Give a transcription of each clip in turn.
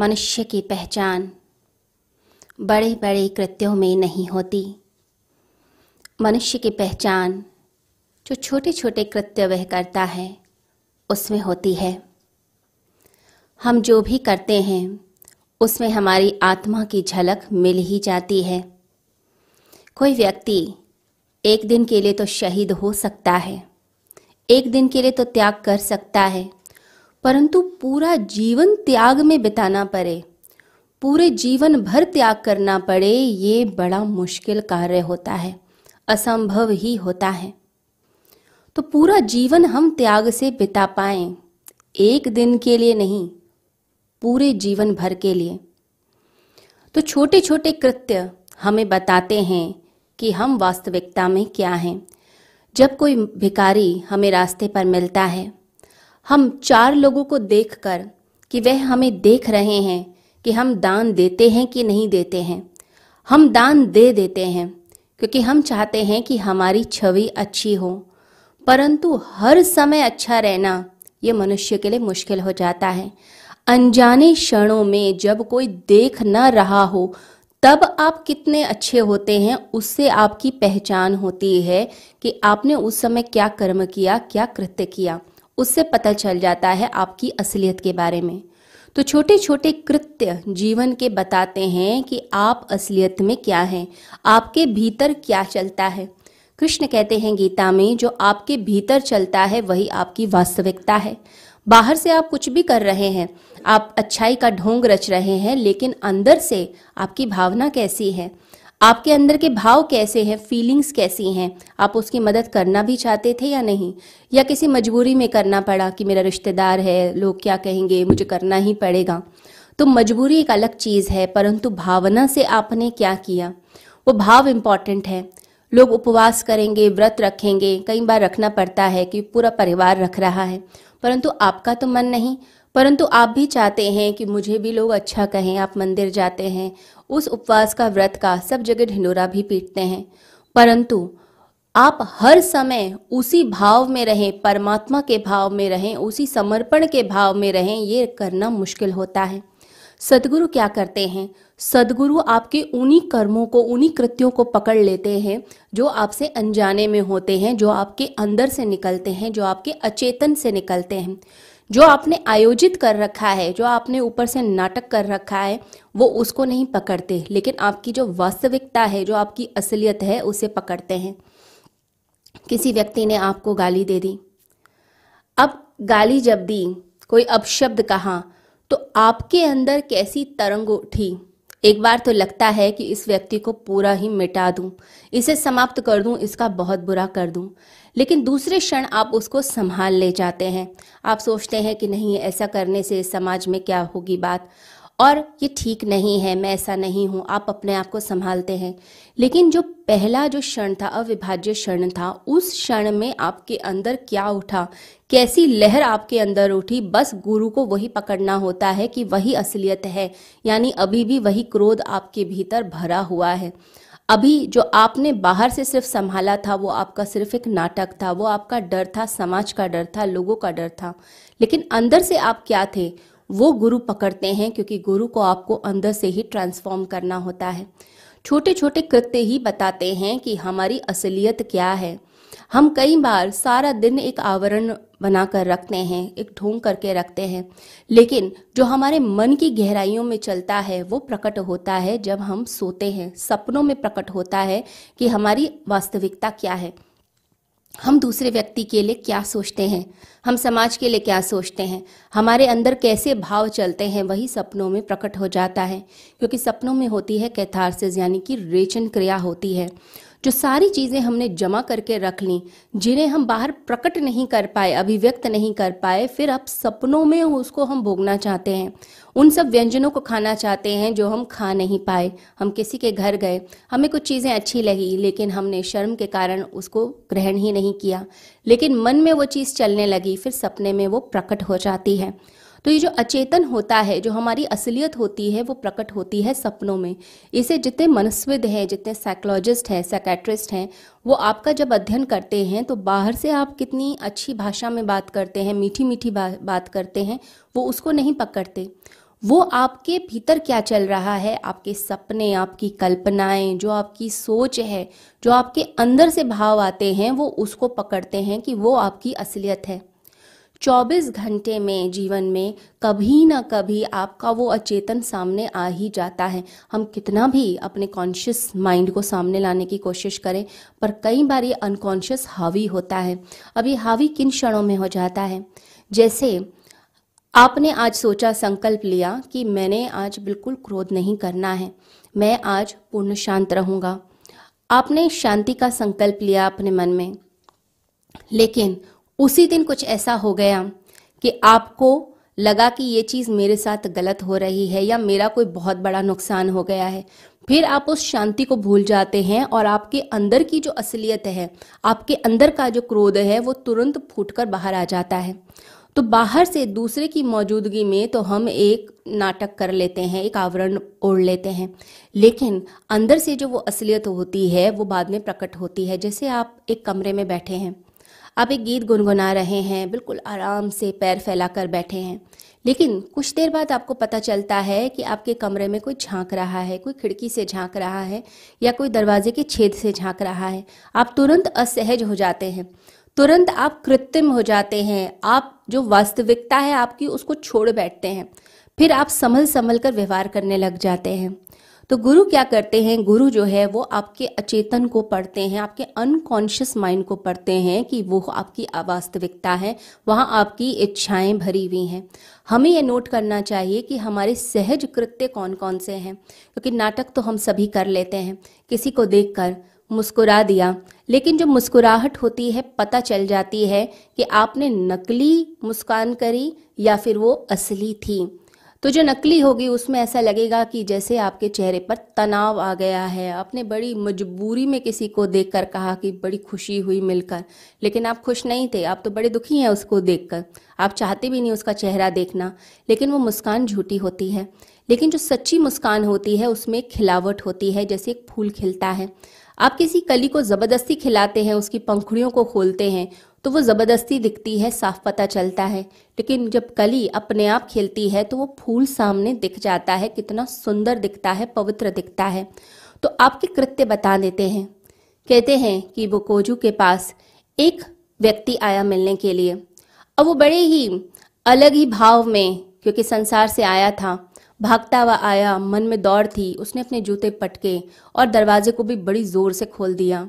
मनुष्य की पहचान बड़े बड़े कृत्यों में नहीं होती। मनुष्य की पहचान जो छोटे छोटे कृत्य वह करता है, उसमें होती है। हम जो भी करते हैं, उसमें हमारी आत्मा की झलक मिल ही जाती है। कोई व्यक्ति एक दिन के लिए तो शहीद हो सकता है, एक दिन के लिए तो त्याग कर सकता है। परंतु पूरा जीवन त्याग में बिताना पड़े। पूरे जीवन भर त्याग करना पड़े, ये बड़ा मुश्किल कार्य होता है, असंभव ही होता है। तो पूरा जीवन हम त्याग से बिता पाए, एक दिन के लिए नहीं, पूरे जीवन भर के लिए। तो छोटे छोटे कृत्य हमें बताते हैं कि हम वास्तविकता में क्या हैं। जब कोई भिकारी हमें रास्ते पर मिलता है हम चार लोगों को देखकर कि वह हमें देख रहे हैं कि हम दान देते हैं कि नहीं देते हैं। हम दान दे देते हैं, क्योंकि हम चाहते हैं कि हमारी छवि अच्छी हो। परंतु हर समय अच्छा रहना ये मनुष्य के लिए मुश्किल हो जाता है। अनजाने क्षणों में जब कोई देख न रहा हो, तब आप कितने अच्छे होते हैं, उससे आपकी पहचान होती है कि आपने उस समय क्या कर्म किया, क्या कृत्य किया। उससे पता चल जाता है आपकी असलियत के बारे में। तो छोटे छोटे कृत्य जीवन के बताते हैं कि आप असलियत में क्या हैं, आपके भीतर क्या चलता है। कृष्ण कहते हैं गीता में, जो आपके भीतर चलता है, वही आपकी वास्तविकता है। बाहर से आप कुछ भी कर रहे हैं, आप अच्छाई का ढोंग रच रहे हैं, लेकिन अंदर से आपकी भावना कैसी है? आपके अंदर के भाव कैसे हैं? फीलिंग्स कैसी हैं? आप उसकी मदद करना भी चाहते थे या नहीं? या किसी मजबूरी में करना पड़ा कि मेरा रिश्तेदार है, लोग क्या कहेंगे? मुझे करना ही पड़ेगा। तो मजबूरी एक अलग चीज़ है, परंतु भावना से आपने क्या किया? वो भाव इंपॉर्टेंट है। लोग उपवास करेंगे, व्रत रखेंगे। कई बार रखना पड़ता है कि पूरा परिवार रख रहा है। परंतु आपका तो मन नहीं। परंतु आप भी चाहते हैं कि मुझे भी लोग अच्छा कहें, आप मंदिर जाते हैं, उस उपवास का व्रत का सब जगह ढिंडोरा भी पीटते हैं। परंतु आप हर समय उसी भाव में रहें, परमात्मा के भाव में रहें, उसी समर्पण के भाव में रहें, ये करना मुश्किल होता है। सदगुरु क्या करते हैं? सदगुरु आपके उन्हीं कर्मों को, उन्हीं कृत्यों को पकड़ लेते हैं, जो आपसे अनजाने में होते हैं, जो आपके अंदर से निकलते हैं, जो आपके अचेतन से निकलते हैं। जो आपने आयोजित कर रखा है जो आपने ऊपर से नाटक कर रखा है वो उसको नहीं पकड़ते। लेकिन आपकी जो वास्तविकता है जो आपकी असलियत है उसे पकड़ते हैं। किसी व्यक्ति ने आपको गाली दे दी। अब गाली जब दी कोई अपशब्द कहा तो आपके अंदर कैसी तरंग उठी? एक बार तो लगता है कि इस व्यक्ति को पूरा ही मिटा दूँ, इसे समाप्त कर दूँ, इसका बहुत बुरा कर दूँ। लेकिन दूसरे क्षण आप उसको संभाल ले जाते हैं। आप सोचते हैं कि नहीं, ऐसा करने से समाज में क्या होगी बात? और ये ठीक नहीं है, मैं ऐसा नहीं हूँ, आप अपने आप को संभालते हैं। लेकिन जो पहला जो क्षण था, अविभाज्य क्षण था, उस क्षण में आपके अंदर क्या उठा? कैसी लहर आपके अंदर उठी? बस गुरु को वही पकड़ना होता है कि वही असलियत है, यानी अभी भी वही क्रोध आपके भीतर भरा हुआ है। अभी जो आपने बाहर से सिर्फ़ संभाला था, वो आपका सिर्फ़ एक नाटक था, वो आपका डर था, समाज का डर था, लोगों का डर था। लेकिन अंदर से आप क्या थे? वो गुरु पकड़ते हैं क्योंकि गुरु को आपको अंदर से ही ट्रांसफॉर्म करना होता है। छोटे छोटे कृत्य ही बताते हैं कि हमारी असलियत क्या है। हम कई बार सारा दिन एक आवरण बनाकर रखते हैं, एक ढोंग करके रखते हैं, लेकिन जो हमारे मन की गहराइयों में चलता है, वो प्रकट होता है जब हम सोते हैं। सपनों में प्रकट होता है कि हमारी वास्तविकता क्या है। हम दूसरे व्यक्ति के लिए क्या सोचते हैं? हम समाज के लिए क्या सोचते हैं? हमारे अंदर कैसे भाव चलते हैं, वही सपनों में प्रकट हो जाता है। क्योंकि सपनों में होती है कैथारसिस, यानी कि रेचन क्रिया होती है। जो सारी चीज़ें हमने जमा करके रख ली, जिन्हें हम बाहर प्रकट नहीं कर पाए, अभिव्यक्त नहीं कर पाए, फिर अब सपनों में उसको हम भोगना चाहते हैं। उन सब व्यंजनों को खाना चाहते हैं जो हम खा नहीं पाए। हम किसी के घर गए, हमें कुछ चीज़ें अच्छी लगी, लेकिन हमने शर्म के कारण उसको ग्रहण ही नहीं किया। लेकिन मन में वो चीज़ चलने लगी, फिर सपने में वो प्रकट हो जाती है। तो ये जो अचेतन होता है जो हमारी असलियत होती है वो प्रकट होती है सपनों में। इसे जितने मनस्विद हैं जितने साइकोलॉजिस्ट हैं साइकेट्रिस्ट हैं वो आपका जब अध्ययन करते हैं तो बाहर से आप कितनी अच्छी भाषा में बात करते हैं मीठी मीठी बा, बात करते हैं वो उसको नहीं पकड़ते। वो आपके भीतर क्या चल रहा है? आपके सपने आपकी कल्पनाएँ जो आपकी सोच है जो आपके अंदर से भाव आते हैं वो उसको पकड़ते हैं कि वो आपकी असलियत है। 24 घंटे में जीवन में कभी ना कभी आपका वो अचेतन सामने आ ही जाता है। हम कितना भी अपने कॉन्शियस माइंड को सामने लाने की कोशिश करें, पर कई बार ये अनकॉन्शियस हावी होता है। अब ये हावी किन क्षणों में हो जाता है? जैसे आपने आज सोचा, संकल्प लिया कि मैंने आज बिल्कुल क्रोध नहीं करना है। मैं आज पूर्ण शांत रहूँगा। आपने शांति का संकल्प लिया अपने मन में। लेकिन उसी दिन कुछ ऐसा हो गया कि आपको लगा कि ये चीज़ मेरे साथ गलत हो रही है या मेरा कोई बहुत बड़ा नुकसान हो गया है। फिर आप उस शांति को भूल जाते हैं और आपके अंदर की जो असलियत है, आपके अंदर का जो क्रोध है, वो तुरंत फूटकर बाहर आ जाता है। तो बाहर से दूसरे की मौजूदगी में तो हम एक नाटक कर लेते हैं, एक आवरण ओढ़ लेते हैं। लेकिन अंदर से जो वो असलियत होती है, वो बाद में प्रकट होती है। जैसे आप एक कमरे में बैठे हैं आप एक गीत गुनगुना रहे हैं, बिल्कुल आराम से पैर फैलाकर बैठे हैं। लेकिन कुछ देर बाद आपको पता चलता है कि आपके कमरे में कोई झाँक रहा है, कोई खिड़की से झाँक रहा है या कोई दरवाजे के छेद से झाँक रहा है। आप तुरंत असहज हो जाते हैं। तुरंत आप कृत्रिम हो जाते हैं। आप जो वास्तविकता है आपकी, उसको छोड़ बैठते हैं। फिर आप संभल संभल कर व्यवहार करने लग जाते हैं। तो गुरु क्या करते हैं? गुरु जो है, वो आपके अचेतन को पढ़ते हैं, आपके अनकॉन्शियस माइंड को पढ़ते हैं कि वो आपकी अवास्तविकता है, वहाँ आपकी इच्छाएँ भरी हुई हैं। हमें ये नोट करना चाहिए कि हमारे सहज कृत्य कौन कौन से हैं? क्योंकि नाटक तो हम सभी कर लेते हैं। किसी को देखकर मुस्कुरा दिया, लेकिन जो मुस्कुराहट होती है, पता चल जाती है कि आपने नकली मुस्कान करी या फिर वो असली थी। तो जो नकली होगी, उसमें ऐसा लगेगा कि जैसे आपके चेहरे पर तनाव आ गया है। आपने बड़ी मजबूरी में किसी को देखकर कहा कि बड़ी खुशी हुई मिलकर, लेकिन आप खुश नहीं थे। आप तो बड़े दुखी हैं उसको देखकर। आप चाहते भी नहीं उसका चेहरा देखना, लेकिन वो मुस्कान झूठी होती है। लेकिन जो सच्ची मुस्कान होती है, उसमें खिलावट होती है, जैसे एक फूल खिलता है। आप किसी कली को ज़बरदस्ती खिलाते हैं, उसकी पंखुड़ियों को खोलते हैं तो वो ज़बरदस्ती दिखती है, साफ़ पता चलता है। लेकिन जब कली अपने आप खिलती है तो वो फूल सामने दिख जाता है, कितना सुंदर दिखता है, पवित्र दिखता है। तो आपके कृत्य बता देते हैं। कहते हैं कि वो कोजू के पास एक व्यक्ति आया मिलने के लिए। अब वो बड़े ही अलग ही भाव में, क्योंकि संसार से आया था, भागता हुआ आया, मन में दौड़ थी, उसने अपने जूते पटके और दरवाजे को भी बड़ी ज़ोर से खोल दिया।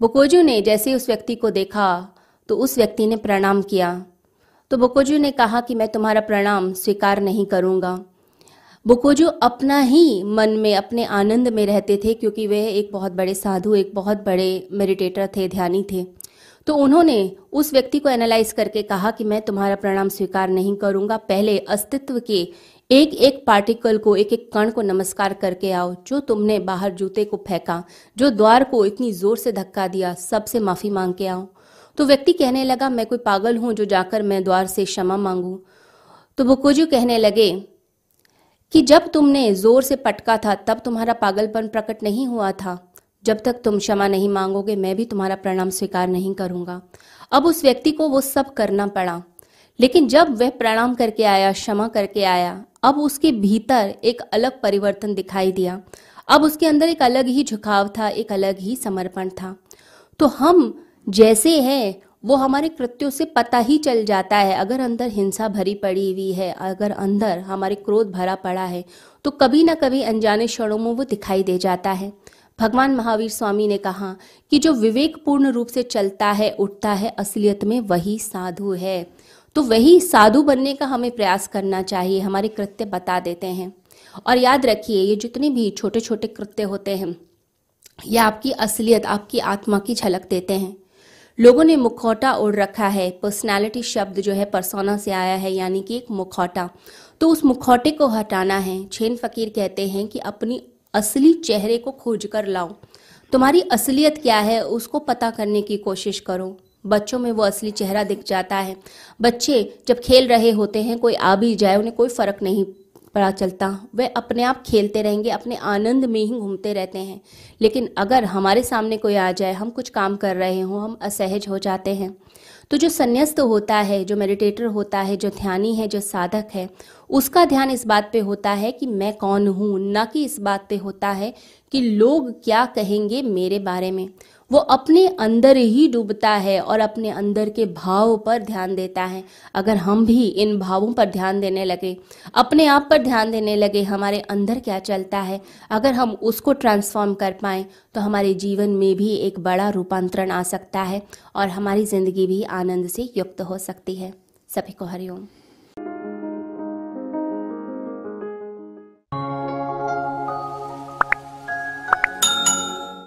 बुकोजू ने जैसे उस व्यक्ति को देखा तो उस व्यक्ति ने प्रणाम किया। तो बुकोजू ने कहा कि मैं तुम्हारा प्रणाम स्वीकार नहीं करूँगा। बुकोजू अपना ही मन में, अपने आनंद में रहते थे क्योंकि वे एक बहुत बड़े साधु, एक बहुत बड़े मेडिटेटर थे, ध्यानी थे। तो उन्होंने उस व्यक्ति को एनालाइज करके कहा कि मैं तुम्हारा प्रणाम स्वीकार नहीं करूँगा। पहले अस्तित्व के एक एक पार्टिकल को, एक एक कण को नमस्कार करके आओ, जो तुमने बाहर जूते को फेंका, जो द्वार को इतनी ज़ोर से धक्का दिया, सबसे माफ़ी मांग के आओ। तो व्यक्ति कहने लगा, मैं कोई पागल हूँ जो जाकर मैं द्वार से क्षमा मांगू। तो बुकोजू कहने लगे कि जब तुमने ज़ोर से पटका था, तब तुम्हारा पागलपन प्रकट नहीं हुआ था। जब तक तुम क्षमा नहीं मांगोगे, मैं भी तुम्हारा प्रणाम स्वीकार नहीं करूँगा। अब उस व्यक्ति को वो सब करना पड़ा। लेकिन जब वह प्रणाम करके आया, क्षमा करके आया, अब उसके भीतर एक अलग परिवर्तन दिखाई दिया। अब उसके अंदर एक अलग ही झुकाव था, एक अलग ही समर्पण था। तो हम जैसे हैं, वो हमारे कृत्यों से पता ही चल जाता है। अगर अंदर हिंसा भरी पड़ी हुई है, अगर अंदर हमारे क्रोध भरा पड़ा है तो कभी ना कभी अनजाने क्षणों में वो दिखाई दे जाता है। भगवान महावीर स्वामी ने कहा कि जो विवेकपूर्ण रूप से चलता है, उठता है, असलियत में वही साधु है। तो वही साधु बनने का हमें प्रयास करना चाहिए, हमारे कृत्य बता देते हैं। और याद रखिए, ये जितने भी छोटे छोटे कृत्य होते हैं, ये आपकी असलियत, आपकी आत्मा की झलक देते हैं। लोगों ने मुखौटा ओढ़ रखा है। पर्सनालिटी शब्द जो है परसोना से आया है, यानी कि एक मुखौटा। तो उस मुखौटे को हटाना है। छेन फकीर कहते हैं कि अपनी असली चेहरे को खोज कर लाओ। तुम्हारी असलियत क्या है, उसको पता करने की कोशिश करो। बच्चों में वो असली चेहरा दिख जाता है। बच्चे जब खेल रहे होते हैं, कोई आ भी जाए, उन्हें कोई फ़र्क नहीं पता चलता। वे अपने आप खेलते रहेंगे, अपने आनंद में ही घूमते रहते हैं। लेकिन अगर हमारे सामने कोई आ जाए, हम कुछ काम कर रहे हों, हम असहज हो जाते हैं। तो जो संन्यास्त होता है, जो मेडिटेटर होता है, जो ध्यानी है, जो साधक है, उसका ध्यान इस बात पे होता है कि मैं कौन हूँ? न कि इस बात पे होता है कि लोग क्या कहेंगे मेरे बारे में। वो अपने अंदर ही डूबता है और अपने अंदर के भाव पर ध्यान देता है। अगर हम भी इन भावों पर ध्यान देने लगे, अपने आप पर ध्यान देने लगे, हमारे अंदर क्या चलता है? अगर हम उसको ट्रांसफॉर्म कर पाए तो हमारे जीवन में भी एक बड़ा रूपांतरण आ सकता है और हमारी ज़िंदगी भी आनंद से युक्त हो सकती है। सभी को हरिओम